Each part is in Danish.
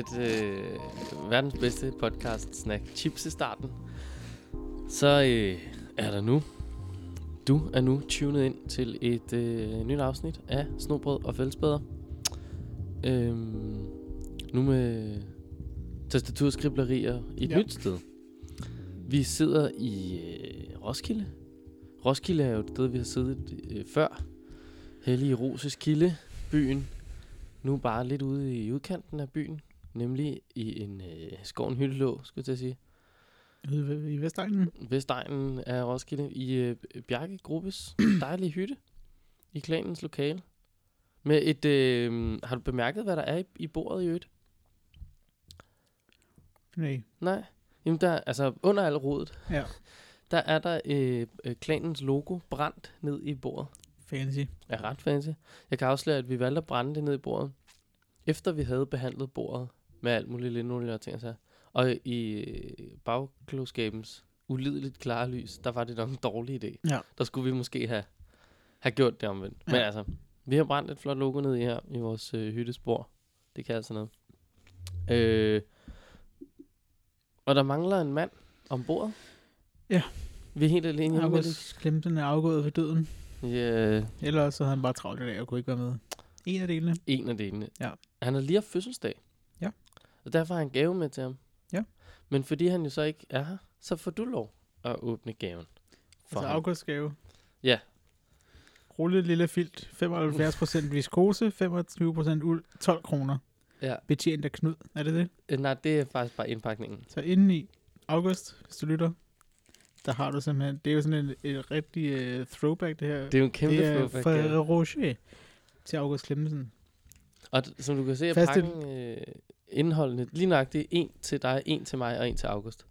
lidt øh, verdens bedste podcast-snack chips i starten, så øh, er der nu. Du er nu tunet ind til et øh, nyt afsnit af Snobrød og Fællesbæder. Øhm, nu med tastaturskriblerier i et ja. nyt sted. Vi sidder i øh, Roskilde. Roskilde er jo et sted, vi har siddet øh, før. Hellige Roses Kilde, byen. Nu bare lidt ude i udkanten af byen. Nemlig i en øh, skoven hyttelå, skulle jeg til at sige. I Vestegnen. Vestegnen af Roskilde. I øh, Bjarke Gruppes dejlige hytte. I klanens lokale. Med et, øh, har du bemærket, hvad der er i, i bordet i øvrigt? Nej. Nej. Jamen der, altså under al rodet, Ja. der er der øh, øh, klanens logo brændt ned i bordet. Fancy. er ret fancy. Jeg kan afsløre, at vi valgte at brænde det ned i bordet, efter vi havde behandlet bordet med alt muligt linolie og ting og sager. Og i øh, bagklodskabens ulideligt klare lys, der var det nok en dårlig idé. Ja. Der skulle vi måske have, have gjort det omvendt. Ja. Men altså, vi har brændt et flot logo ned i her i vores øh, hyttespor. Det kan altså noget. Øh, og der mangler en mand om bordet. Ja. Vi er helt alene hjemme. August Klemsen er afgået ved døden. Ja, Ellers så havde han bare travlt i dag og kunne ikke være med. En af delene. En af delene. Ja. Han har lige haft fødselsdag. Og derfor har han gave med til ham. Ja. Men fordi han jo så ikke er her, så får du lov at åbne gaven. For Altså ham. Ja. Rulle lille filt. 75% viskose. 25% uld. 12 kroner. Ja. Betjent af Knud. Er det det? Øh, Nej, det er faktisk bare indpakningen. Så indeni August, hvis du lytter, der har du simpelthen, det er jo sådan en, et rigtig uh, throwback det her. Det er jo en kæmpe det er throwback gave. Ferrero Rocher til August Klemmensen. Og som du kan se, er Faste- pakken øh, indholdende lige nøjagtigt en til dig, en til mig og en til August.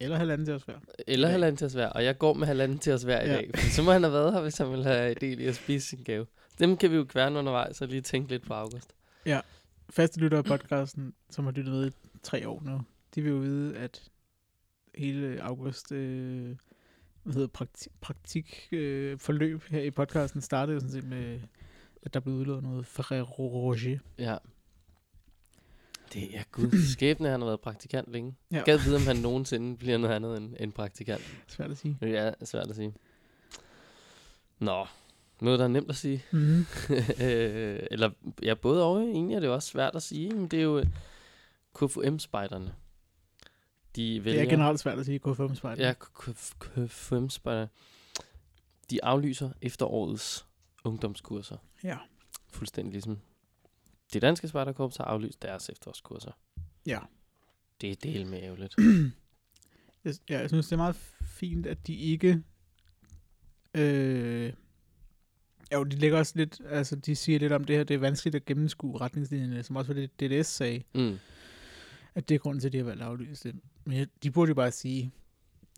Eller halvanden til os hver. Eller Ja. halvanden til os hver. Og jeg går med halvanden til os hver i Ja. dag. Så må han have været her, hvis han vil have del i at spise sin gave. Dem kan vi jo kværne undervejs og lige tænke lidt på August. Faste lytter af podcasten, som har lyttet med i tre år nu, de vil jo vide, at hele August øh, hvad hedder praktik, praktik øh, forløb her i podcasten startede jo sådan set med, at der blev udlået noget Ferrero Rocher. Ja. Det er gud. Skæbne, han har været praktikant længe. Ja. Ja. Gad vide, om han nogensinde bliver noget andet end, end praktikant. Svært at sige. Det er svært at sige. Nå, noget, der er nemt at sige. Mm-hmm. øh, eller, ja, både og. Egentlig er det jo også svært at sige, men det er jo øh, KFUM-spejderne. De Det vælger... er generelt svært at sige KFM spejder. Ja, KFUM-spejderne. De aflyser efterårets ungdomskurser. ja. Fuldstændig ligesom det danske spejderkorps har aflyst deres efterårskurser. Ja. Det er del med ærgerligt. Jeg, ja, jeg synes, det er meget fint, at de ikke... Øh, jo, de lægger også lidt... Altså, de siger lidt om det her, det er vanskeligt at gennemskue retningslinjerne, som også var det, DDS sagde, Mm. at det er grunden til, at de har valgt at aflyse det. Men de burde jo bare sige,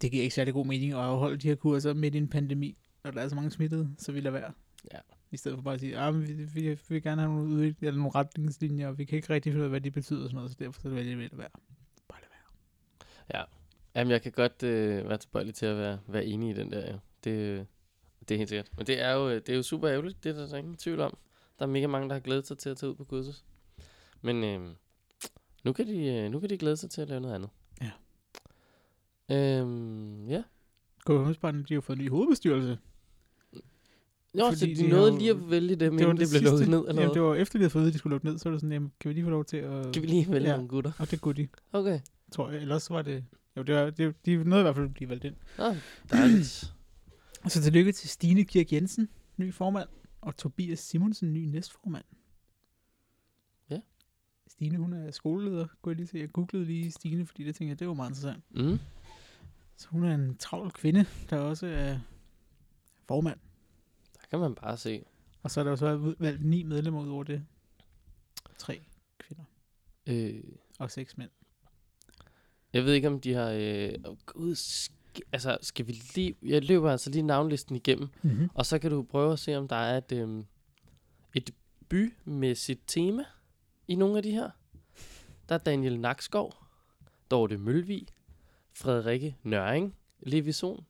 det giver ikke særlig god mening at afholde de her kurser midt i en pandemi, når der er så mange smittede, så vi lader være. Ja. I stedet for bare at sige, ah, men vi, vi, vi vil gerne have nogle, udvik- eller nogle retningslinjer, og vi kan ikke rigtig finde ud af, hvad de betyder og sådan noget, så derfor så vælger vi at være. Bare lade være. Ja. Jamen, jeg kan godt øh, være tilbøjelig til at være, være enig i den der, jo. Det, øh, det er helt sikkert. Men det er jo, øh, det er jo super ærgerligt, det er der ingen tvivl om. Der er mega mange, der har glædet sig til at tage ud på kursus. Men øh, nu, kan de, øh, nu kan de glæde sig til at lave noget andet. Ja. Øhm, ja. KFM-spejderne, de har fået en ny hovedbestyrelse. Jo, så de de nåede lige at vælge dem, var inden det, blev lukket ned, eller Jamen, det var efter, de havde fået, at de skulle lukke ned, så var det sådan, jamen, kan vi lige få lov til at... Kan vi lige vælge Ja. nogle gutter? Og det kunne de, Okay. tror jeg. Ellers var det... Jo, det var, det, de nåede i hvert fald at blive valgt ind. Ah, dejligt. Og så tillykke til Stine Kirk Jensen, ny formand, og Tobias Simonsen, ny næstformand. Ja. Stine, hun er skoleleder, kunne jeg lige se. Jeg googlede lige Stine, fordi det tænkte jeg, det var meget interessant. Mm. Så hun er en travl kvinde, der også er formand. Kan man bare se. Og så er der jo så valgt ni medlemmer ud over det. Tre kvinder Øh, og seks mænd. Jeg ved ikke, om de har... Øh, oh, gud, sk- altså, skal vi lige... Jeg løber altså lige navnlisten igennem, Mm-hmm. og så kan du prøve at se, om der er et, øh, et bymæssigt tema i nogle af de her. Der er Daniel Nakskov, Dorte Mølvig, Frederikke Nøring, Levison,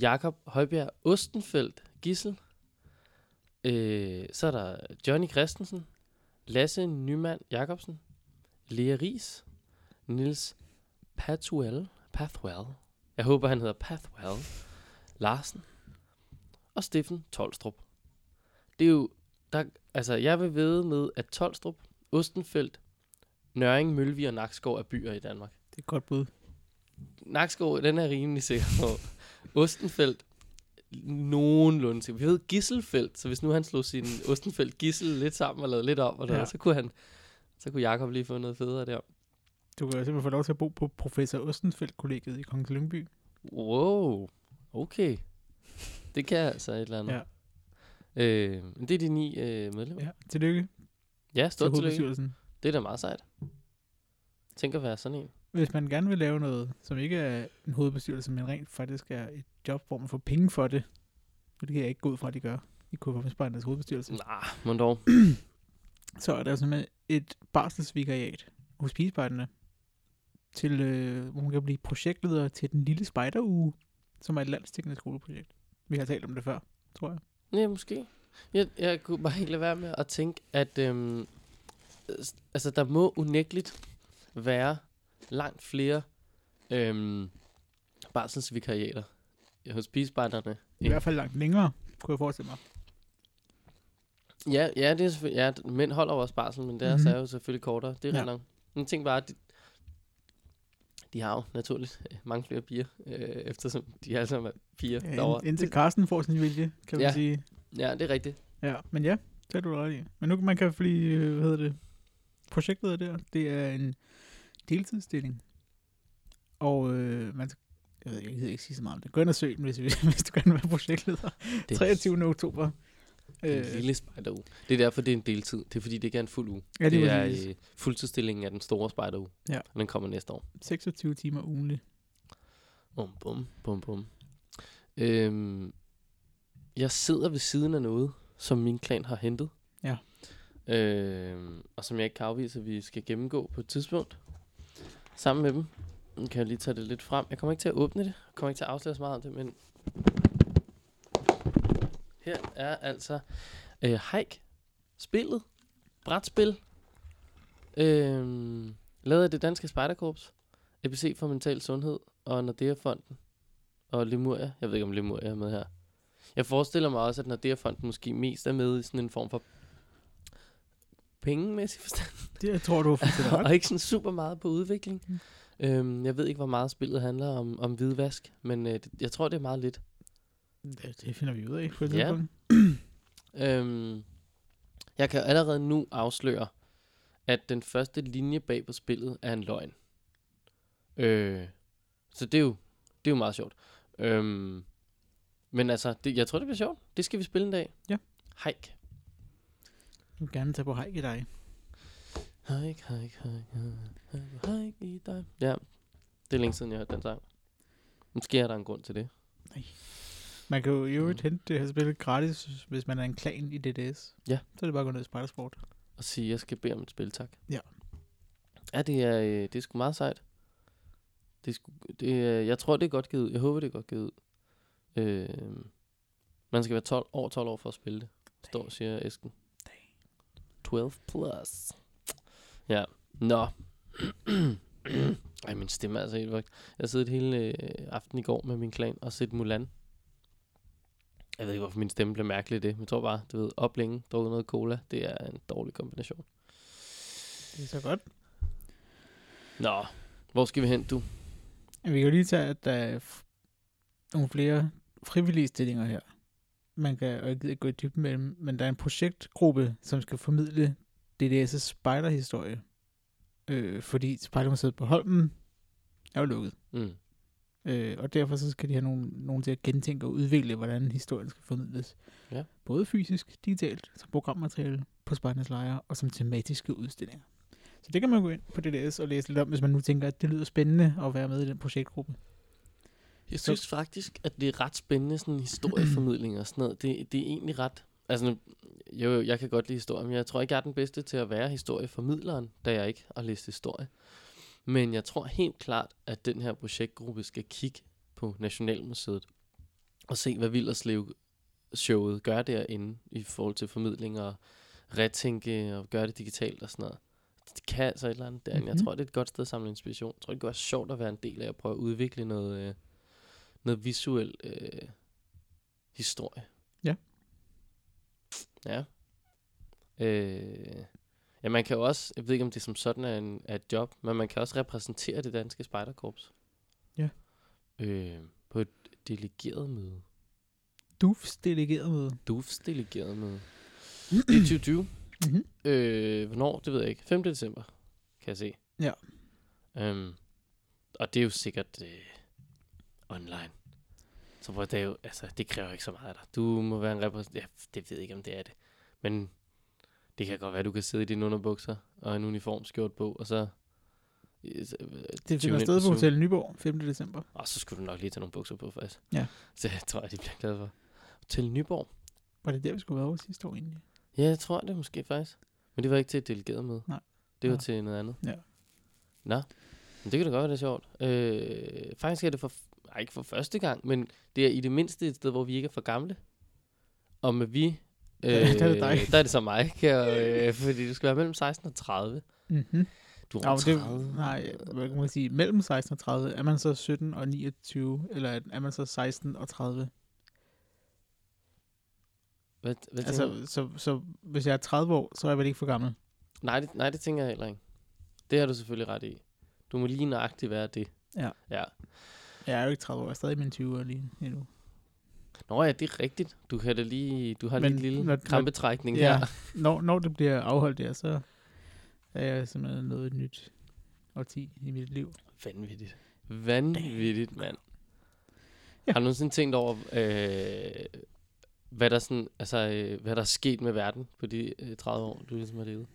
Jakob Højbjerg Ostenfeldt Gissel, øh, så er der Johnny Christensen, Lasse Nyman Jacobsen, Lea Ries, Nils Pathwell, Pathwell, jeg håber han hedder Pathwell, Larsen og Steffen Tolstrup. Det er jo, der, altså jeg vil ved med, at Tolstrup, Ostenfeldt, Nøring, Mølvi og Nakskov er byer i Danmark. Det er et godt bud. Nakskov, den er rimelig sikker på. Ostenfeldt, nogenlunde sikker. Vi ved Gisselfeldt, så hvis nu han slog sin Ostenfeldt Gissel lidt sammen og lavede lidt om, og Ja. ja. så kunne han, så kunne Jakob lige få noget federe der. Du kan jo simpelthen få lov til at bo på professor Ostenfeldt-kollegiet i Kongens Lyngby. Wow, okay. Det kan altså et eller andet. Ja. Øh, det er de ni øh, medlemmer. Ja, tillykke Ja, til stort tillykke. hovedbestyrelsen. Det er da meget sejt. Tænk at være sådan en. Hvis man gerne vil lave noget, som ikke er en hovedbestyrelse, men rent faktisk er et job, hvor man får penge for det, det kan jeg ikke gå ud fra, at de gør i KFM Spejdernes hovedbestyrelse, Nej, men dog. så er der simpelthen et barselsvikariat hos pigespejderne, til, øh, hvor man kan blive projektleder til den lille spejderuge, som er et landstækkende skoleprojekt. Vi har talt om det før, tror jeg. Ja, måske. Jeg, jeg kunne bare ikke lade være med at tænke, at øhm, altså, der må unægteligt være langt flere øhm, barselsvikariater hos pigespejderne. I hvert fald langt længere, kunne jeg forestille mig. Ja, ja, det er selvfølgelig, ja, mænd holder jo også barsel, men deres Mhm. mm-hmm. er jo selvfølgelig kortere. Det er Ja. nok. Men tænk bare, at de, de har jo naturligt øh, mange flere piger, øh, eftersom de alle sammen er piger Ja, derovre. ind, indtil Carsten får sin vilje, kan man Ja. sige. Ja, det er rigtigt. Ja, men ja, det er du ret i. Men nu kan man kan blive, øh, hvad hedder det, projektleder der. Det er en deltidsstilling. Og øh, man, jeg ved ikke, jeg gider ikke sige så meget om det. Gå ind og søg den, hvis, hvis du gerne vil være projektleder. Det, 23. oktober. Det er Øh, en lille spejderuge. Det er derfor, det er en deltid. Det er fordi, det ikke er en fuld uge. Ja, det det er øh, fuldtidsstillingen af den store spejderuge. Ja. Og den kommer næste år. 26 timer ugenligt. Bum, bum, bum, bum. Øhm, jeg sidder ved siden af noget, som min klan har hentet. Ja. Øhm, og som jeg ikke kan afvise, at vi skal gennemgå på et tidspunkt. Sammen med dem. Nu kan jeg lige tage det lidt frem. Jeg kommer ikke til at åbne det. Jeg kommer ikke til at afsløre så meget om det, men... Her er altså øh, Hike. Spillet. Brætspil. Øhm, lavet af det danske spejderkorps. ABC for Mental Sundhed og Nordea-fonden og Lemuria. Jeg ved ikke, om Lemuria er med her. Jeg forestiller mig også, at Nordea-fonden måske mest er med i sådan en form for pengemæssig forstand, Det jeg tror du er ret. og ikke sådan super meget på udvikling. Mm. Øhm, jeg ved ikke, hvor meget spillet handler om, om hvidvask, men øh, det, jeg tror, det er meget lidt. Det, det finder vi ud af på et Ja. Øhm, jeg kan allerede nu afsløre, at den første linje bag på spillet er en løgn. Øh, så det er jo, det er jo meget sjovt. Øhm, men altså, det, jeg tror, det bliver sjovt. Det skal vi spille en dag. Ja. Hike. Jeg vil gerne tage på hike i dig. Hike, hike, hike, hike, hike i dig. Ja, det er længe siden, jeg har hørt den sang. Måske er der en grund til det. Man kan jo i øvrigt Mm. hente det her spil gratis, hvis man er en klan i DDS. Ja. Så er det bare at gå ned i Spejdersport. Og sige, jeg skal bede om et spil, tak. Ja. Ja, det er, øh, det er sgu meget sejt. Det er sgu, det er, jeg tror, det er godt givet ud. Jeg håber, det er godt givet ud. Øh, man skal være 12, over 12 år for at spille det. Står, siger Esken. 12 plus. Ja. Nå. Ej, min stemme er altså helt vagt. Jeg siddet hele øh, aften i går med min klan og set Mulan. Jeg ved ikke, hvorfor min stemme blev mærkelig i det. Men jeg tror bare, du ved, op længe, drukket noget cola. Det er en dårlig kombination. Det er så godt. Nå, hvor skal vi hen, du? Vi kan lige tage, at der er nogle flere frivillige stillinger her. Man kan, og jeg gider ikke gå i dybden med dem, men der er en projektgruppe, som skal formidle DDS' spejderhistorie. Øh, fordi Spejdermuseet på Holmen er jo lukket. Mm. Øh, og derfor så skal de have nogen, nogen til at gentænke og udvikle, hvordan historien skal formidles. Ja. Både fysisk, digitalt, som programmateriale på Spejdernes Lejre, og som tematiske udstillinger. Så det kan man gå ind på DDS og læse lidt om, hvis man nu tænker, at det lyder spændende at være med i den projektgruppe. Jeg Så- synes faktisk, at det er ret spændende, sådan historieformidling og sådan noget. Det, det er egentlig ret... Altså, nu, jo, jo, jeg kan godt lide historie, men jeg tror ikke, jeg er den bedste til at være historieformidleren, da jeg ikke har læst historie. Men jeg tror helt klart, at den her projektgruppe skal kigge på Nationalmuseet og se, hvad Villerslev showet gør derinde i forhold til formidling og retænke og gøre det digitalt og sådan noget. det kan altså et eller andet derinde. Mm-hmm. Jeg Mhm. tror, det er et godt sted at samle inspiration. Jeg tror, det kunne være sjovt at være en del af at prøve at udvikle noget, øh, noget visuel øh, historie. Ja. Øh, ja, man kan jo også, jeg ved ikke om det som sådan er, en, er et job, men man kan også repræsentere det danske spejderkorps. Ja. Øh, på et delegeret møde. Dufs delegeret møde. DUFs delegeret møde. Det er 2020. Mm-hmm. Øh, hvornår? Det ved jeg ikke. 5. december, kan jeg se. Ja. Øhm, og det er jo sikkert øh, online. Så hvor det er jo, altså, det kræver ikke så meget af dig. Du må være en repræsentant. Ja, det ved jeg ikke, om det er det. Men det kan godt være, at du kan sidde i dine underbukser og en uniform skjort på, og så... øh, så, øh, Det finder ind sted på. Hotel Nyborg 5. december. Og så skulle du nok lige tage nogle bukser på, faktisk. Ja. Så jeg tror jeg, de bliver glade for. Til Nyborg. Var det der, vi skulle være over sidste år egentlig? Ja, jeg tror det måske faktisk. Men det var ikke til et delegeret møde. Nej. Det var Nå. til noget andet. Ja. Nå. Men det kan da godt være, det er sjovt. Øh, faktisk er det for, ej, ikke for første gang, men det er i det mindste et sted, hvor vi ikke er for gamle. Og med vi, øh, Ja, der er det dig. der er det så mig, kan jeg, øh, fordi du skal være mellem 16 og 30. Mm-hmm. Du er Nå, over det, 30. nej, hvad kan man sige? Mellem 16 og 30. Er man så 17 og 29? Eller er- man så 16 og 30? Hvad, hvad? Altså, så, så hvis jeg er 30 år, så er jeg vel ikke for gammel? Nej, det, nej, det tænker jeg heller ikke. Det har du selvfølgelig ret i. Du må lige nøjagtigt være det. Ja. Ja. Jeg er jo ikke 30 år, jeg er stadig i mine 20'er lige endnu. Nå ja, det er rigtigt. Du kan da lige, du har lige Men en lille når- når- krampetrækning Ja. her. Når, når det bliver afholdt der, så er jeg simpelthen noget nyt årti i mit liv. Vanvittigt. Vanvittigt, mand. Ja. Har du nogensinde tænkt over, øh, hvad der sådan, altså, øh, hvad der er sket med verden på de øh, 30 år, du ligesom har levet?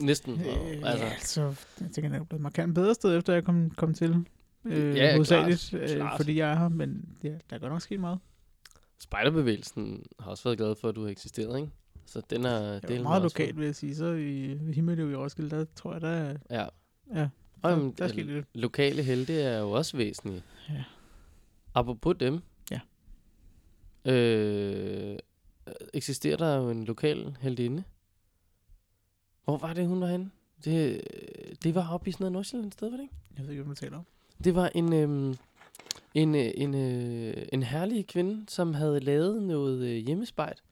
Næsten. Øh, altså. altså, Ja, så jeg tænker, det er blevet markant bedre sted, efter jeg kom, kom til. Øh, Ja, hovedsageligt, klart, øh, klart. fordi jeg er her, men ja, der er godt nok sket meget. spejderbevægelsen har også været glad for, at du har eksisteret, ikke? Så den er... Det er meget lokalt, vil jeg sige. Så i Himmelev i Roskilde, der tror jeg, der er, Ja. ja, Og, der, jamen, der er lidt. lokale helte er jo også væsentlige. Ja. Apropos dem. Ja. Øh, eksisterer der jo en lokal heldinde. Hvor var det, hun var henne? Det, det var oppe i sådan noget Nordsjælland sted, var det ikke? Jeg ved ikke, hvad du taler om. Det var en, øhm, en, øh, en, øh, en herlig kvinde, som havde lavet noget øh, hjemmespejt.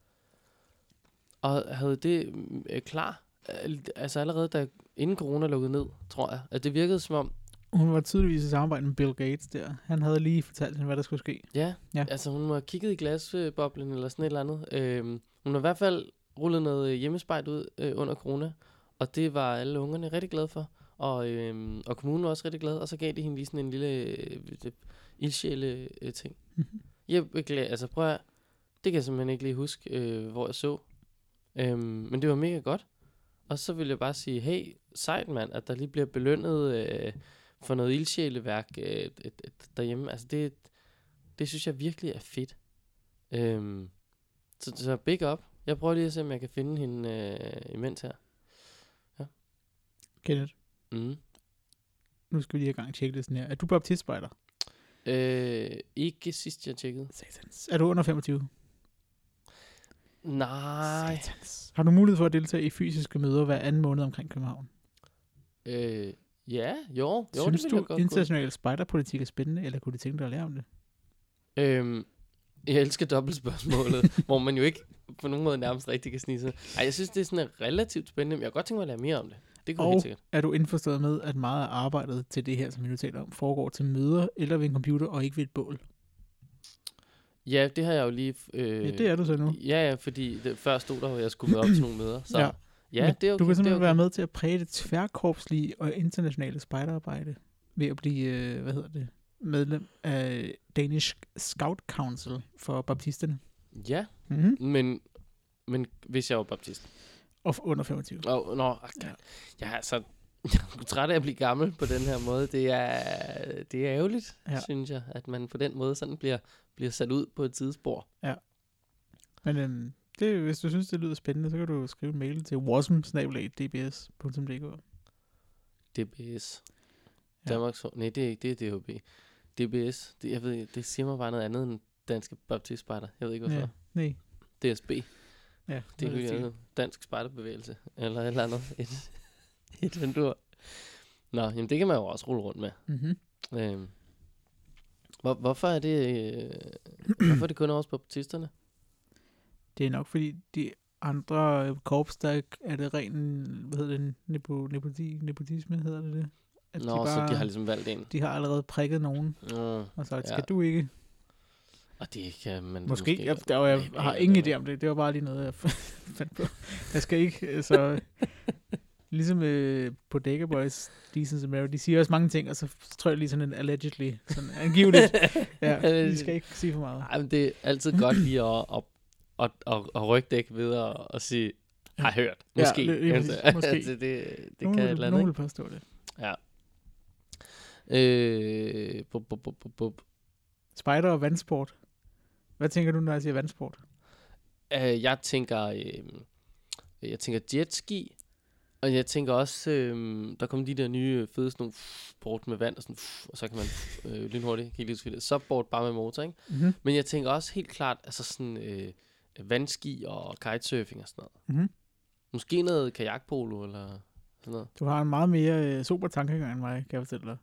Og havde det øh, klar. al- Altså allerede da inden corona lukkede ned, tror jeg. At det virkede som om, Hun var tydeligvis i samarbejde med Bill Gates der. Han havde lige fortalt hende, hvad der skulle ske. ja, Ja. altså hun have kigget i glasboblen eller sådan et eller andet. Øhm, hun har i hvert fald rullet noget hjemmespejt ud øh, under corona. Og det var alle ungerne rigtig glade for. Og, øhm, og kommunen var også rigtig glad. Og så gav de hende lige sådan en lille øh, ildsjæle øh, ting. Mhm. Jeg beklager, altså prøv at, det kan jeg simpelthen ikke lige huske, øh, hvor jeg så. Øhm, men det var mega godt. Og så vil jeg bare sige, hey, sejt mand, at der lige bliver belønnet øh, for noget ildsjæleværk øh, derhjemme. Altså det, det synes jeg virkelig er fedt. Øhm, så, så big up. Jeg prøver lige at se, om jeg kan finde hende øh, imens her. Kenneth, Mm. nu skal vi lige have gang i checklisten her. Er du baptistspejder? Øh, ikke sidst jeg tjekkede. Satans. Er du under 25? Nej. Satans. Har du mulighed for at deltage i fysiske møder hver anden måned omkring København? Øh, ja, jo. jo Synes det du, godt kunne. international spejderpolitik er spændende, eller kunne du tænke dig at lære om det? Øhm, jeg elsker dobbeltspørgsmålet, hvor man jo ikke på nogen måde nærmest rigtig kan snige sig. Ej, jeg synes, det er sådan relativt spændende, men jeg kunne godt tænke mig at lære mere om det. Det kunne Og er du indforstået med, at meget af arbejdet til det her, som vi nu taler om, foregår til møder eller ved en computer og ikke ved et bål? Ja, det har jeg jo lige... Øh, Ja, det er du så nu. Ja, ja, fordi det, før stod der, at jeg skulle møde op til nogle møder. Så Ja. ja, Men det er okay. du kan simpelthen okay. være med til at præge det tværkorpslige og internationale spejderarbejde ved at blive, øh, hvad hedder det, medlem af Danish Scout Council for baptisterne. Ja, Mm-hmm. men, men hvis jeg var baptist. Og under 25. Og, nå, okay. Ja. ja. jeg er altså jeg er træt af at blive gammel på den her måde. Det er, det er ærgerligt, Ja. ja. synes jeg, at man på den måde sådan bliver, bliver sat ud på et tidsspor. Men øhm, det, hvis du synes, det lyder spændende, så kan du skrive en mail til wasm.dbs.dk. DBS. Ja. Ja. Danmarks, nej, det er ikke, det er DHB. DBS, det, jeg ved, det siger mig bare noget andet end Danske Baptistspejder. Jeg ved ikke hvorfor. Ja, nej. DSB. Ja, Det er jo. Dansk Spejderbevægelse. Eller et eller andet. Et, I den dur. Nå, jamen det kan man jo også rulle rundt med. Mm-hmm. Øhm. Hvor, hvorfor er det, øh, hvorfor er det kun også på baptisterne? Det er nok fordi de andre korps, der er det ren, hvad hedder det, nepo, nepoti, nepotisme hedder det det? At Nå, så de har ligesom valgt en. de har allerede prikket nogen Mm. og sagt, Ja. skal du ikke? Og det kan man Måske. måske Jeg, der, var- jeg Nej, har nej, ingen nej. idé om det. Det var bare lige noget, jeg fandt på. Jeg skal ikke, altså... Ligesom øh, på Dagger Boys, Decent Mary, de siger også mange ting, og så tror jeg lige sådan en allegedly, sådan angiveligt. Ja, vi skal ikke sige for meget. Ej, men det er altid godt lige at, at, at, at, at rykke dæk videre og sige, har hørt. Ja, Måske. lige- lige præcis. Altså, Måske. altså, det, det nogen, kan et eller andet, nogen vil påstå det. Ja. Øh, bup, bup, bup, bup. Spider og vandsport. Hvad tænker du, når jeg siger vandsport? Øh, jeg tænker, øh, jeg tænker jetski, og jeg tænker også, øh, der kommer de der nye fede sådan nogle sport med vand, og, sådan, og så kan man øh, lynhurtigt lidt videre. Subboard bare med motor, ikke? Mm-hmm. Men jeg tænker også helt klart, altså sådan øh, vandski og kitesurfing og sådan noget. Mm-hmm. Måske noget kajakpolo eller sådan noget. Du har en meget mere øh, super tankegang end mig, kan jeg fortælle dig.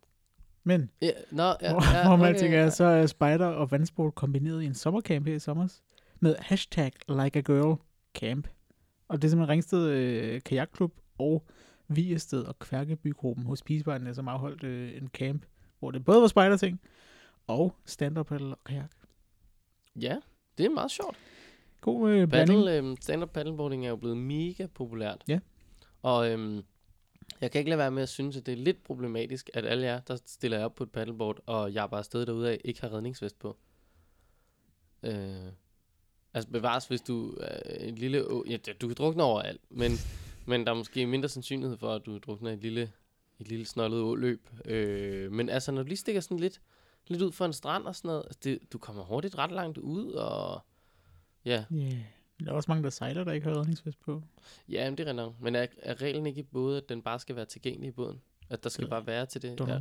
Men, Ja, nå, ja, hvor, ja, hvor man okay, tænker, ja. så er spider og vandsport kombineret i en sommercamp her i sommer med hashtag like a girl camp. Og det er simpelthen Ringsted øh, Kajakklub og Viested og Kværkebygruppen hos Pisebejlene, som afholdt øh, en camp, hvor det både var spejderting og stand-up paddle og kajak. Ja, det er meget sjovt. God øh, blanding. Paddle, øhm, stand-up paddleboarding er jo blevet mega populært. Ja. Og øhm, jeg kan ikke lade være med at synes, at det er lidt problematisk, at alle jer, der stiller jer op på et paddleboard, og jeg er bare afsted derude af, ikke har redningsvest på. Øh, altså bevares, hvis du er en lille... Å, ja, du kan drukne overalt, men, men der er måske mindre sandsynlighed for, at du drukner et lille, et lille snollet åløb. Øh, men altså, når du lige stikker sådan lidt, lidt ud for en strand og sådan noget, altså det, du kommer hurtigt ret langt ud, og ja, Yeah. Der er også mange, der sejler, der ikke har redningsvest på. Ja, men det er nok. Men er, er reglen ikke i både, at den bare skal være tilgængelig i båden? At der skal Det- bare være til det? Ja.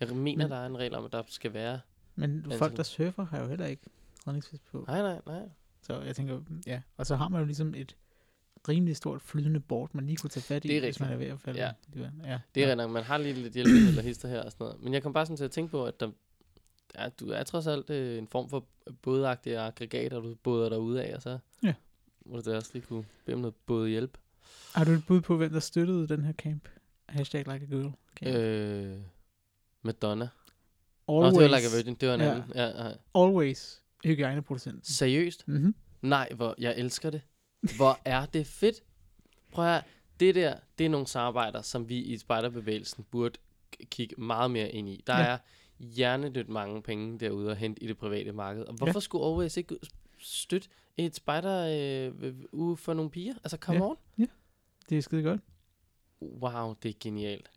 Jeg mener, Men- der er en regel om, at der skal være... Men folk, der surfer, har jo heller ikke redningsvest på. Nej, nej, nej. Så jeg tænker, ja. Og så har man jo ligesom et rimelig stort flydende board, man lige kunne tage fat i, Det er hvis rigtigt. man er ved at falde. Ja. ja. Det er ja. nok. Man har lige lidt hjælp eller hister her og sådan noget. Men jeg kom bare sådan til at tænke på, at der, ja, du er trods alt øh, en form for bådagtig aggregat, og du båder dig ud af, og så Du da også lige kunne bede om noget bådhjælp. Har du et bud på, hvem der støttede den her camp? Hashtag like a girl camp. Øh, Madonna. Nå, always, det var like a virgin. Det var en Ja. anden. Ja, ja. always hygiejneproducent. Seriøst? Mm-hmm. Nej, hvor jeg elsker det. Hvor er det fedt. Prøv at høre, det der, det er nogle samarbejder, som vi i spejderbevægelsen burde kigge meget mere ind i. Der Ja. er hjernedødt mange penge derude at hente i det private marked. Og hvorfor ja. skulle Always ikke støtte et spejder øh, uge for nogle piger? Altså, come Ja. on. Det er skide godt. Wow, det er genialt.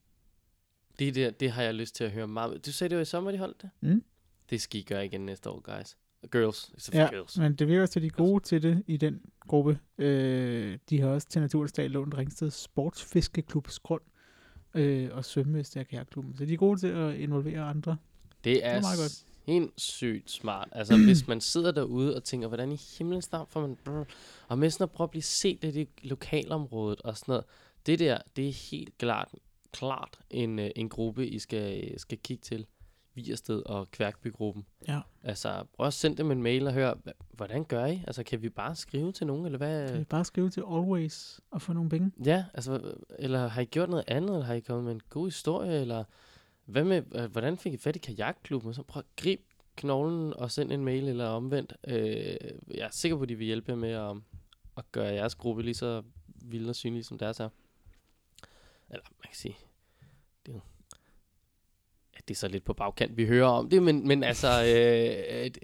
Det, der, det har jeg lyst til at høre meget. Du sagde, det var i sommer, de holdt det? Mm. Det skal I gøre igen næste år, guys. Girls. Ja, ja. girls. men det virker også til, at de er gode til det i den gruppe. Øh, de har også til Naturens lånt Ringsted Sportsfiskeklubs grund øh, og svømmemester af kajakklubben. Så de er gode til at involvere andre. Det er, er meget meget godt. Sindssygt smart. Altså, hvis man sidder derude og tænker, hvordan i himlens navn får man... Brr, og med sådan at prøve at blive set i lokalområdet og sådan noget. Det der, det er helt klart, klart en, øh, en gruppe, I skal, skal kigge til. Viersted og Kværkbygruppen. Ja. Altså, prøv at sende dem en mail og høre, hva- hvordan gør I? Altså, kan vi bare skrive til nogen, eller hvad? Kan I bare skrive til Always og få nogle penge? Ja, altså, eller har I gjort noget andet, eller har I kommet med en god historie, eller hvad med, øh, hvordan fik I fat i kajakklubben? Så prøv at gribe knoglen og send en mail, eller omvendt. Øh, jeg er sikker på, at de vil hjælpe med at, at gøre jeres gruppe lige så vild og synlig, som deres er. Eller, man kan sige, det er jo, ja, det er så lidt på bagkant, vi hører om det, men, men altså, øh, øh det,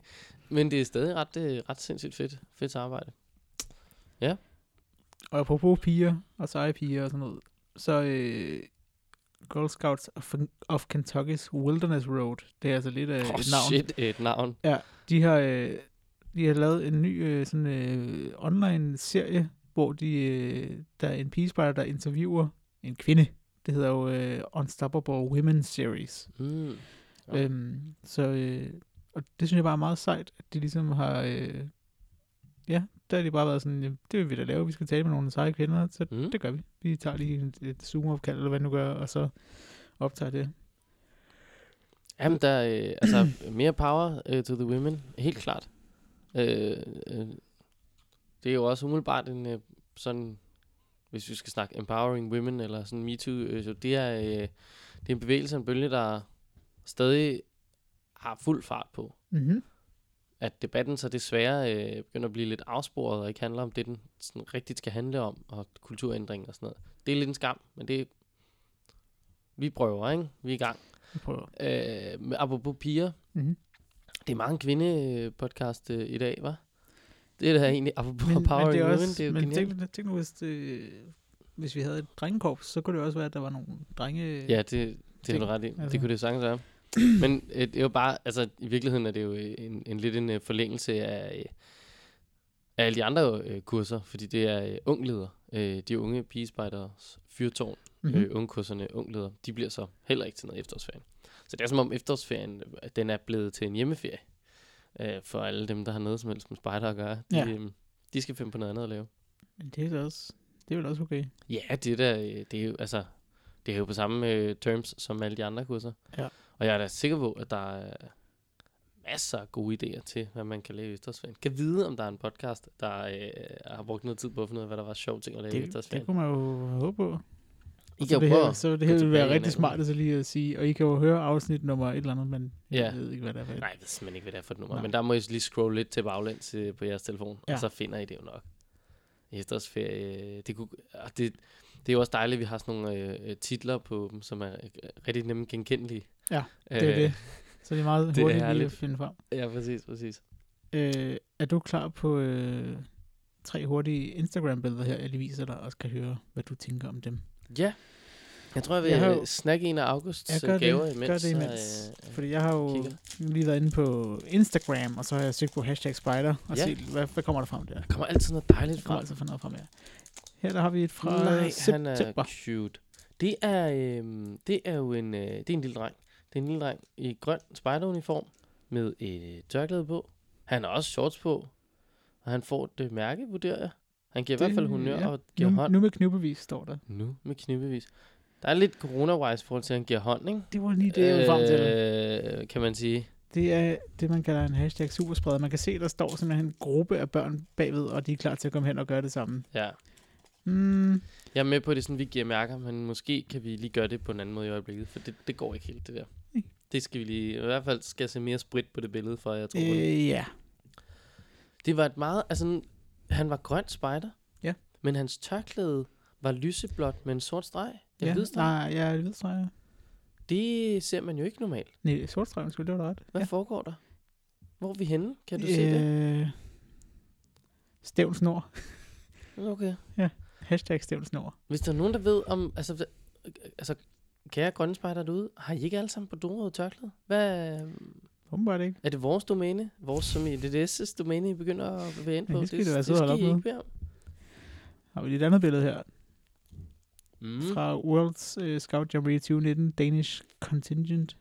men det er stadig ret, øh, ret sindssygt fedt, fedt arbejde. Ja. Og apropos piger og seje piger og sådan noget, så øh, Girl Scouts of, of Kentucky's Wilderness Road, det er altså lidt af Oh, et navn. shit, et navn. Ja, de har, øh, de har lavet en ny øh, sådan, øh, online serie, hvor de, øh, der er en pigespejder, der interviewer en kvinde. Det hedder jo øh, Unstoppable Women Series. Mm. Ja. Øhm, så øh, og det synes jeg bare er meget sejt, at de ligesom har... Øh, ja, der har de bare været sådan, "Jamen, det vil vi da lave, vi skal tale med nogle seje kvinder, så Mm. det gør vi. Vi tager lige et, et Zoom-opkald, eller hvad nu gør, og så optager det. Jamen, der er øh, altså mere power øh, to the women, helt klart. Øh, øh, det er jo også umiddelbart en øh, sådan, hvis vi skal snakke empowering women, eller sådan MeToo, øh, så det er, øh, det er en bevægelse, en bølge, der stadig har fuld fart på. Mm-hmm. At debatten så desværre øh, begynder at blive lidt afsporet, og ikke handler om det, den sådan rigtigt skal handle om, og kulturændring og sådan noget. Det er lidt en skam, men det vi prøver, ikke? Vi er i gang. Vi prøver. Øh, med apropos piger, Mm-hmm. det er en kvinde-podcast øh, i dag, var? Det er da egentlig, apropos Men, power men det er women, også, det er jo men tænk, tænk nu, hvis, det, hvis vi havde et drengekorps, så kunne det også være, at der var nogle drenge... Ja, det, det har du ret i. altså. Det kunne det sagtens være. Men øh, det er jo bare, altså i virkeligheden er det jo øh, en, en lidt en øh, forlængelse af, øh, af alle de andre øh, kurser, fordi det er øh, ungleder, øh, de unge pigespejders fyrtårn, mm-hmm. øh, ungkurserne, ungleder, de bliver så heller ikke til noget efterårsferie. Så det er som om efterårsferien, øh, den er blevet til en hjemmeferie øh, for alle dem, der har noget som helst med spejder at gøre. De, Ja. øh, de skal finde på noget andet at lave. Men det er også, det er vel også okay. Ja, det er, da, øh, det er jo, altså, det er jo på samme øh, terms som alle de andre kurser. Ja. Og jeg er da sikker på, at der er masser af gode idéer til, hvad man kan lave i efterårsferien. Kan vide, om der er en podcast, der øh, har brugt noget tid på at finde ud af, hvad der var sjovt ting at lave i Det, det kunne man jo håbe på. I kan det her, så det her vil være rigtig smart at så lige at sige, og I kan jo høre afsnit nummer et eller andet, men jeg Ja. ved ikke, hvad det er for et. Nej, jeg ved simpelthen ikke, hvad det er for et nummer. Nej. Men der må I lige scrolle lidt til baglæns øh, på jeres telefon, ja. Og så finder I det jo nok. Efterårsferie, det, kunne, det, det er jo også dejligt, at vi har sådan nogle øh, øh, titler på dem, som er øh, rigtig nemme genkendelige. Ja, Det er Øh, det. Så det er meget det er hurtigt lige at finde frem. Ja, præcis, præcis. Øh, er du klar på øh, tre hurtige Instagram-billeder her, jeg lige viser dig, og skal høre, hvad du tænker om dem? Ja. Jeg tror, jeg vil Jeg har jo- snakke en af Augusts Jeg øh, gør gaver det, imens. gør det imens. øh, Fordi jeg har jo kigger. lige været inde på Instagram, og så har jeg søgt på hashtag spider, og Ja. set, hvad, hvad kommer der frem der? Der kommer altid noget dejligt Der kommer frem. altså for noget frem her. Her der har vi et fra Nej, han er september. cute. Det er, øhm, det er jo en, øh, det er en lille dreng. Det er en lille dreng i grøn spejderuniform med et øh, tørklæde på. Han har også shorts på, og han får et øh, mærke, vurderer jeg. Han giver i Det- hvert fald honør ja. og giver Nu, hånd nu med knivebevis, står der. nu med knibevis. Der er lidt corona-wise i forhold til, at han giver hånd, ikke? Det var lige det, jeg ville frem til. Øh, kan man sige. Det er det, man kalder en hashtag superspreder. Man kan se, der står simpelthen en gruppe af børn bagved, og de er klar til at komme hen og gøre det samme. Ja. Mm, Jeg er med på, at det sådan, vi giver mærker, men måske kan vi lige gøre det på en anden måde i øjeblikket, for det, det går ikke helt, det der. Det skal vi lige, i hvert fald skal jeg se mere sprit på det billede, for jeg tror øh, ja. Det var et meget, altså, han var grøn spejder, Ja. men hans tørklæde var lyseblåt med en sort streg. En ja. hvid streg. Nej, ja, hvid streg. ja. Det ser man jo ikke normalt. Nej, sort streg, skulle det var ret. Hvad ja. foregår der? Hvor er vi henne? Kan du se det? Øh, Stævnsnord. Okay. Hashtag stævnsnord. Hvis der er nogen, der ved om, altså, altså kære grønne spejder derude, har I ikke alle sammen på dorøde tørklæde? Hvad, Åbenbart ikke. Er det vores domæne? Vores som i DDS' domæne, I begynder at bevæge ind Ja, på? det skal at det holde skal I ikke bede om. Har vi et andet billede her. Mm. Fra World's uh, Scout Jamboree 2019 Danish Contingent.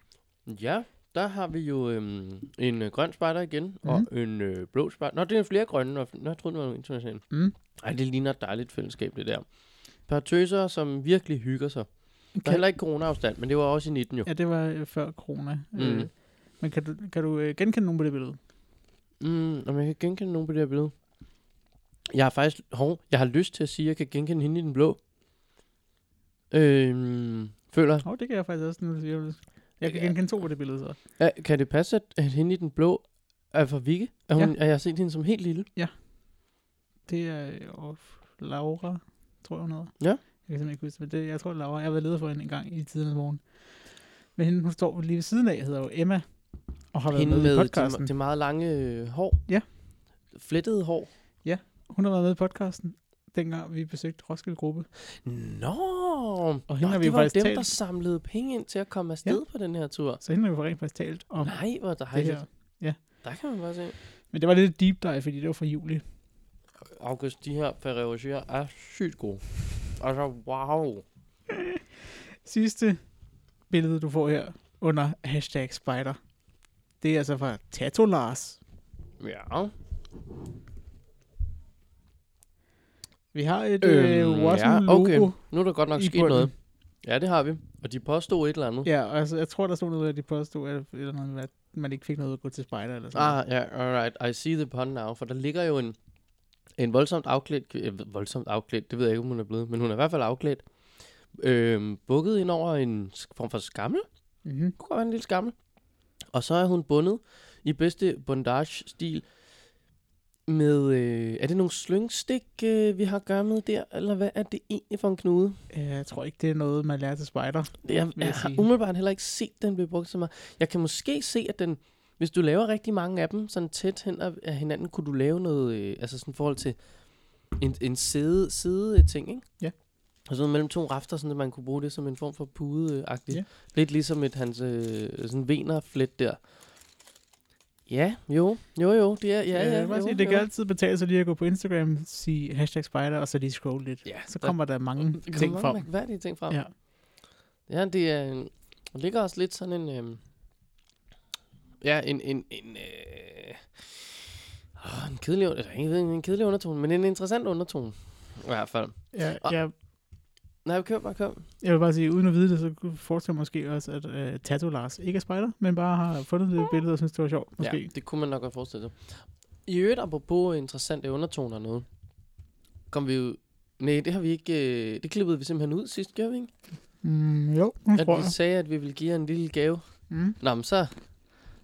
Ja, der har vi jo øhm, en øh, grøn spejder igen, mm. og en øh, blå spejder. Nå, det er flere grønne. og- Nå, jeg troede, det var international. Mm. Ej, det ligner et dejligt fællesskab, det der. Et par tøser, som virkelig hygger sig. Der er Kan, heller ikke corona-afstand, men det var også i 19 jo. ja, det var øh, før corona. Mm. Øh, men kan du, kan du øh, genkende nogen på det billede? Mm, om jeg kan genkende nogen på det her billede. Jeg har faktisk, hov, jeg har lyst til at sige, at jeg kan genkende hende i den blå. Øhm, føler, Åh, oh, det kan jeg faktisk også. Nu, siger du det. jeg kan Ja. genkende to på det billede så. Ja, kan det passe, at, at hende i den blå er fra Vikke? Er hun, Ja. ja. Jeg har set hende som helt lille. Det er øh, Laura, tror jeg hun hedder. Ja. Jeg simpelthen ikke huske det, men det, jeg tror det Laura. Jeg har været leder for hende en gang i tiden af morgen. Men hende, hun står lige ved siden af, hedder jo Emma, og har været Hende med, i med podcasten. det, det meget lange øh, hår. Ja. Flettede hår. Hun har været med i podcasten, dengang vi besøgte Roskilde Gruppe. Nå, Og hende Nå har vi det var dem, talt- der samlede penge ind til at komme afsted ja. på den her tur. Så hende har vi rent faktisk talt om Nej, hvor det dejligt. her. Der kan man bare se. Men det var lidt deep dive, fordi det var fra juli. August, de her Ferrero er sygt gode. Altså, wow. Sidste billede, du får her under hashtag spider. Det er altså fra Tato Lars. Ja. Vi har et øh, Øhm, Watson ja, logo. okay. Nu er der godt nok sket bunden. noget. Ja, det har vi. Og de påstod et eller andet. Ja, altså, jeg tror, der stod noget, at de påstod, at, eller noget, med, at man ikke fik noget at gå til spejder. Eller sådan. Ah, ja, alright. I see the pun now. For der ligger jo en, en voldsomt afklædt, øh, voldsomt afklædt, det ved jeg ikke, om hun er blevet, men hun er i hvert fald afklædt, øhm, bukket ind over en form for skammel. Mm-hmm. kunne godt være en lille skammel. Og så er hun bundet i bedste bondage-stil med, øh, er det nogle slyngstik, øh, vi har at gøre med der, eller hvad er det egentlig for en knude? Jeg tror ikke, det er noget, man lærer til spejder. Det er, Vil jeg jeg har umiddelbart heller ikke set den blive brugt så meget. Jeg kan måske se, at den, hvis du laver rigtig mange af dem, sådan tæt hen af hinanden, kunne du lave noget, øh, altså sådan i forhold til en, en side, side ting, ikke? Ja. Og sådan mellem to rafter, sådan at man kunne bruge det som en form for pude-agtigt. Ja. Lidt ligesom et hans øh, sådan venerflet der. Ja, jo, jo, jo, det er, ja, ja, jeg vil bare jo, sige, det jo. kan altid betale sig lige at gå på Instagram, sige hashtag spider, og så lige scroll lidt. Ja, Så der- kommer der mange der ting mange frem. mærkværdige ting frem. Ja. Ja, det er der ligger også lidt sådan en, øhm, ja, en, en, en, øh, åh, en kedelig, eller ikke en kedelig undertone, men en interessant undertone, i hvert fald. Ja, Og- ja, Nej, kør bare, kør. jeg vil bare sige, uden at vide det, så kunne jeg forestille mig måske også, at uh, Tattoo Lars ikke er spejder, men bare har fundet det billede og synes, det var sjovt. Måske. Ja, det kunne man nok godt forestille sig. I øvrigt, apropos interessante undertoner og noget, kom vi jo, nej, det har vi ikke, øh, det klippede vi simpelthen ud sidst, gjorde vi ikke? Mm, jo, det At tror vi jeg. sagde, at vi ville give jer en lille gave. Mm. Nå, men så,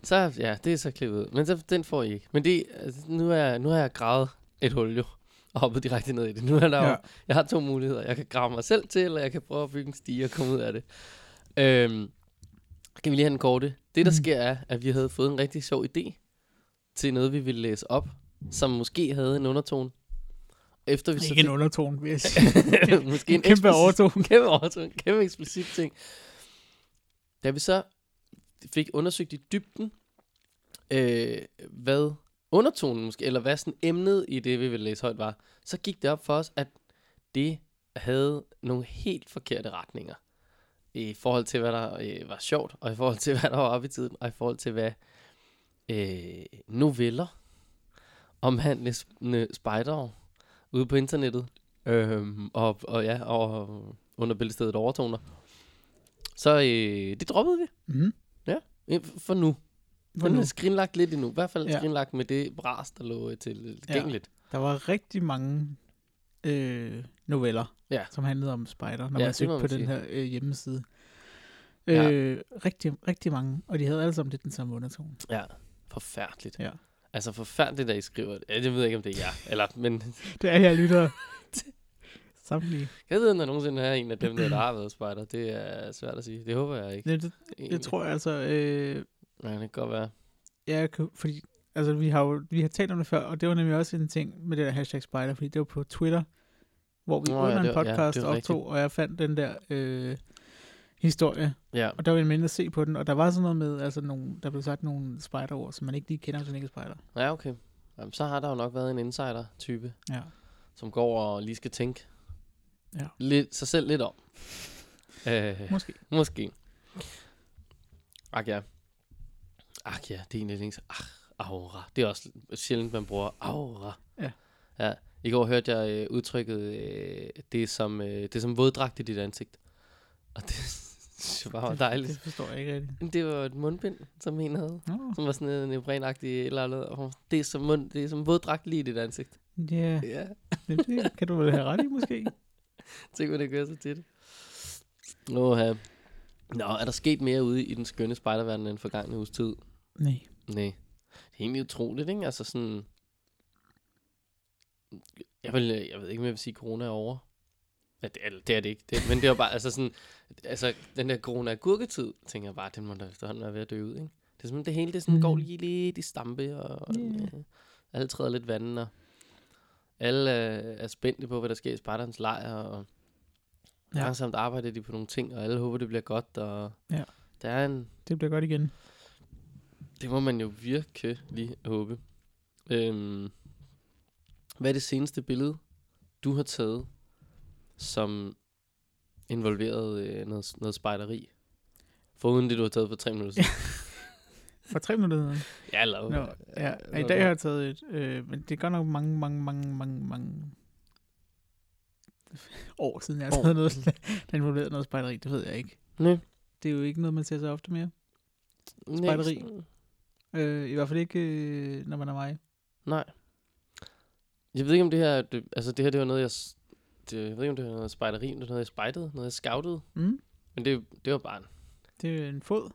så, ja, det er så klippet ud. Men så, den får I ikke. Men det, altså, nu, er, nu har jeg gravet et hul jo, og hoppet direkte ned i det. Nu er der Ja. jo, jeg har to muligheder. Jeg kan grave mig selv til, eller jeg kan prøve at bygge en stige og komme ud af det. Øhm, kan vi lige have den korte? Det, der Mhm. sker, er, at vi havde fået en rigtig sjov idé til noget, vi ville læse op, som måske havde en undertone. Efter vi så Ikke en fik- undertone, vil jeg sige. måske en kæmpe eksplicit- overtone. kæmpe overtone, kæmpe eksplicit ting. Da vi så fik undersøgt i dybden, øh, hvad undertonen måske, eller hvad sådan emnet i det, vi ville læse højt var, så gik det op for os, at det havde nogle helt forkerte retninger. I forhold til, hvad der øh, var sjovt, og i forhold til, hvad der var oppe i tiden, og i forhold til, hvad øh, noveller omhandlende spejdere ude på internettet, øh, og, og ja, og under billedstedet overtoner. Så øh, det droppede vi Mm øh, for nu. For nu. er skrinlagt lidt endnu. I hvert fald Ja. ja. skrinlagt med det bras, der lå øh, til tilgængeligt. Der var rigtig mange øh, noveller, Ja. som handlede om spider, når Ja, man søgte på den sige. her øh, hjemmeside. Ja. Øh, rigtig, rigtig mange, og de havde alle sammen lidt den samme undertone. Ja, forfærdeligt. Ja. Altså forfærdeligt, at I skriver det. Ja, det ved jeg ikke, om det er jer. Eller, men Det er her lytter. Samtlige. jeg ved, om der nogensinde er en af dem, der, der har været spejder. Det er svært at sige. Det håber jeg ikke. Det, det, egentlig. det tror jeg altså, øh, Ja, det kan godt være. ja, fordi altså, vi har jo vi har talt om det før, og det var nemlig også en ting med det der hashtag spider, fordi det var på Twitter, hvor vi oh, ja, under det en var- ja, podcast ja, optog, og jeg fandt den der øh, historie, Ja, og der var en mindre at se på den, og der var sådan noget med, altså nogle, der blev sagt nogle spider-ord, som man ikke lige kender, hvis man ikke er spider. ja okay. Jamen, så har der jo nok været en insider-type, Ja. som går og lige skal tænke Ja. lidt, sig selv lidt om. Øh, Måske. Måske. Ak ja. Ak ja, det er en af de. Ach, aura. Det er også sjældent, man bruger aura. Ja. Ja. I går hørte jeg øh, udtrykket, øh, det, er som, øh, det som våddragt i dit ansigt. Og det bare var Det dejligt. forstår jeg ikke rigtigt. Det var et mundbind, som en havde. Nå, Som var sådan en neoprenagtig eller andet. Det er som, mund, det er som våddragt lige i dit ansigt. ja, Ja. det, det kan du vel have ret i, måske. Tænk, hvad det gør så tit. Nå, ja. Nå, er der sket mere ude i den skønne spejderverden end forgangne uges tid? Nej. Nej. Det er egentlig utroligt, ikke? Altså sådan... Jeg, vil, jeg ved ikke, om jeg vil sige, at corona er over. Ja, det, er, det er det ikke. Det, men det var bare, altså sådan... Altså, den der corona gurketid, tænker jeg bare, den må da efterhånden være ved at dø ud, ikke? Det er sådan, det hele det sådan, Mhm. går lige lidt i stampe, og yeah. alle træder lidt vandet, og alle er, er spændte på, hvad der sker i Spartans lejr, og ja. langsomt arbejder de på nogle ting, og alle håber, det bliver godt, og Ja. der er en, Det bliver godt igen. det må man jo virkelig håbe. Øhm, hvad er det seneste billede, du har taget, som involverede øh, noget, noget spejderi? Foruden det, du har taget for tre minutter siden. For tre minutter siden. ja, eller, Nå, ja. I dag har jeg taget et, øh, men det er godt nok mange, mange, mange, mange, mange år siden, jeg har taget noget, der er involveret i noget spejderi. Det ved jeg ikke. Nej. Det er jo ikke noget, man ser så ofte mere. Spejderi. Øh, I hvert fald ikke, øh, når man er mig. Nej. Jeg ved ikke, om det her... Det, altså, det her, det var noget, jeg... Det, jeg ved ikke, om det var noget spejderi, om det var noget, jeg spejdede, noget, jeg scoutede. Mm. Men det, det var bare en... Det er en fod.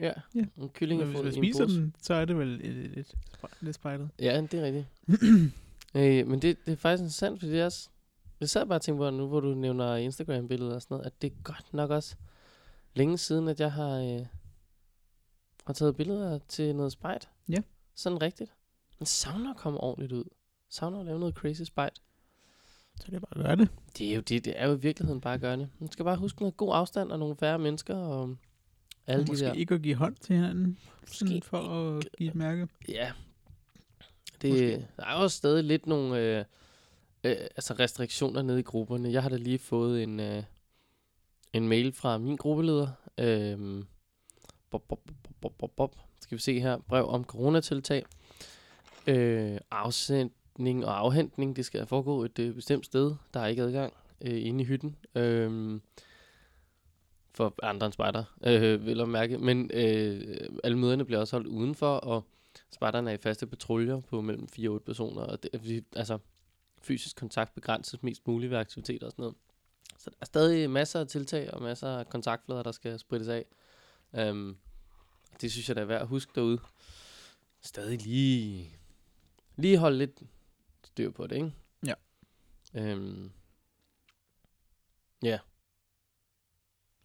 Ja, Ja. en kylling Men i hvis man spiser pose. den, så er det vel et, et, et, lidt spejlet. Ja, det er rigtigt. øh, men det, det er faktisk interessant, fordi det er også... Jeg sad bare og tænkte på, nu hvor du nævner Instagram-billeder og sådan noget, at det er godt nok også længe siden, at jeg har, øh, har taget billeder til noget spejt. Ja. Sådan rigtigt. Men savner at komme ordentligt ud. Savner at lave noget crazy spejt. Så er det bare at gøre det. Det er jo det, det er jo i virkeligheden bare at gøre det. Man skal bare huske noget god afstand og nogle færre mennesker og alle Og de måske der. ikke at give hånd til hinanden, Måske for at give et mærke. Ja. Det, Måske. der er jo stadig lidt nogle øh, øh, altså restriktioner nede i grupperne. Jeg har da lige fået en, øh, en mail fra min gruppeleder. Øh, bob, bob, bob, bob, bob. Skal vi se her. Brev om coronatiltag. Øh, afsendning og afhentning. Det skal foregå et øh, bestemt sted. Der er ikke adgang øh, inde i hytten. Øh, for andre end spejder, øh, vil jeg mærke. Men øh, alle møderne bliver også holdt udenfor, og spejderne er i faste patruljer på mellem 4 og 8 personer, og det, vi, altså fysisk kontakt begrænses mest muligt ved aktiviteter og sådan noget. Så der er stadig masser af tiltag og masser af kontaktflader, der skal sprittes af. Um, det synes jeg, der er værd at huske derude. Stadig lige, lige holde lidt styr på det, ikke? Ja. Um, ja.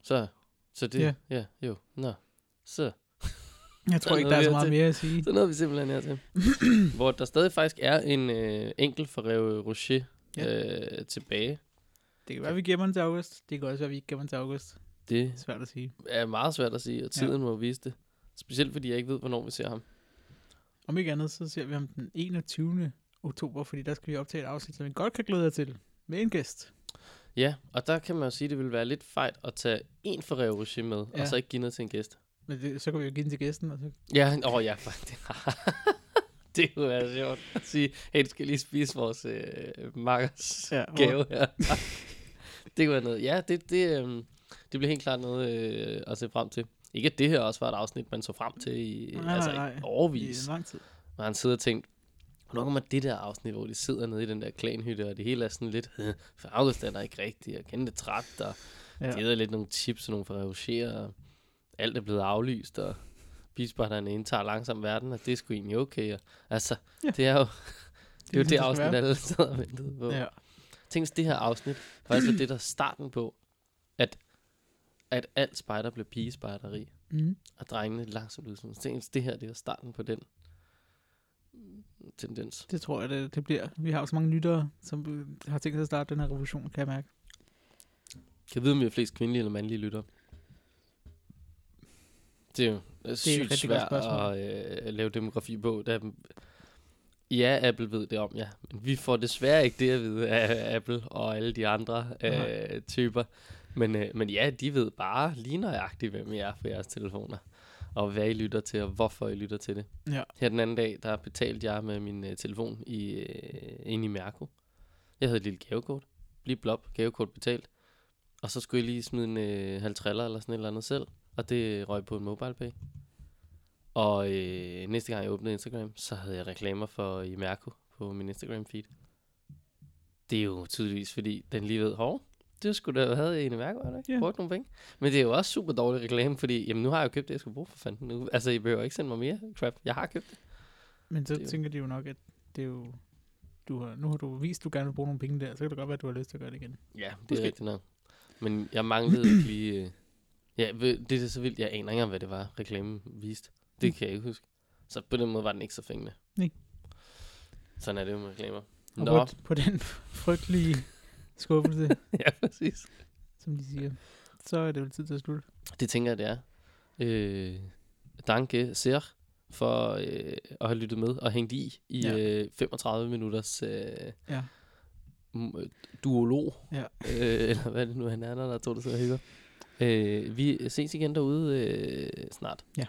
Så, så det, Ja. ja, ja jo, nå. Så, Jeg tror ikke, der er så meget til. mere at sige. så nåede vi simpelthen her til. hvor der stadig faktisk er en øh, enkelt for Reve Rocher Ja. øh, tilbage. Det kan være, vi gemmer den til august. Det kan også være, vi ikke gemmer den til august. Det Det er svært at sige. er meget svært at sige, og tiden ja. må vise det. Specielt fordi jeg ikke ved, hvornår vi ser ham. Om ikke andet, så ser vi ham den 21. oktober, fordi der skal vi optage et afsnit, som vi godt kan glæde jer til. Med en gæst. Ja, og der kan man jo sige, at det vil være lidt fejt at tage en Reve Rocher med, ja. Og så ikke give noget til en gæst. Men det, så kan vi jo give den til gæsten. Og så... Ja, åh oh, ja, faktisk. det kunne være sjovt at sige, hey, du skal lige spise vores øh, makkers Ja, gave her. det kunne være noget. Ja, det, det, øhm, det bliver helt klart noget øh, at se frem til. Ikke at det her også var et afsnit, man så frem til i, Nej, altså, nej, i overvis. I lang tid. Han sidder og tænkt, hvornår kommer det der afsnit, hvor de sidder nede i den der klanhytte, og det hele er sådan lidt, "Øh, for August er der ikke rigtigt, og kende det træt, og ja. De lidt nogle chips og nogle Ferrero og alt er blevet aflyst, og bispejderne indtager langsomt verden, og det er sgu egentlig okay. Og, altså, ja. Det er jo det, er jo det ligesom, afsnit, alle sidder og ventede på. Ja. Tænk, hvis det her afsnit faktisk var det, der er starten på, at, at alt spejder blev pigespejderi, Mm. og drengene langsomt ud. Tænk, hvis det her det var starten på den tendens. Det tror jeg, det, det bliver. Vi har så mange lyttere, som har tænkt sig at starte den her revolution, kan jeg mærke. Kan jeg vide, om vi har flest kvindelige eller mandlige lyttere? Det er jo det er sygt godt svært spørgsmål. at øh, lave demografi på. Der, ja, Apple ved det om, ja. Men vi får desværre ikke det at vide af Apple og alle de andre øh, typer. Men, øh, men ja, de ved bare lige nøjagtigt, hvem I er for jeres telefoner. Og hvad I lytter til, og hvorfor I lytter til det. Ja. Her den anden dag, der betalte jeg med min øh, telefon i, øh, inde i Mærko. Jeg havde et lille gavekort. Lige blop, gavekort betalt. Og så skulle jeg lige smide en øh, halv triller eller sådan et eller andet selv. Og det røg på en mobile pay. Og øh, næste gang jeg åbnede Instagram, så havde jeg reklamer for i Mærko på min Instagram feed. Det er jo tydeligvis, fordi den lige ved, hov, det skulle da have været en i Mærko, eller ikke? Ja. Brugt nogle penge. Men det er jo også super dårlig reklame, fordi jamen, nu har jeg jo købt det, jeg skulle bruge for fanden. Nu, altså, I behøver ikke sende mig mere crap. Jeg har købt det. Men så Det er jo- tænker de jo nok, at det er jo... Du har, nu har du vist, at du gerne vil bruge nogle penge der, så kan det godt være, at du har lyst til at gøre det igen. Ja, det er Måske. rigtigt nok. Men jeg manglede ikke lige... øh, Ja, det er så vildt. Jeg aner ikke engang, hvad det var, reklamen viste. Det Mm. kan jeg ikke huske. Så på den måde var den ikke så fængende. Nej. Sådan er det jo med reklamer. Og Nå, på, på den frygtelige skuffelse, ja, præcis. som de siger, så er det jo tid til at slutte. Det tænker jeg, det er. Øh, danke sehr for øh, at have lyttet med og hængt i i Ja. øh, 35 minutters øh, Ja. øh, duolog. Ja. Øh, eller hvad det nu han er, når der tog det så hygger. Øh, vi ses igen derude øh, snart. Ja.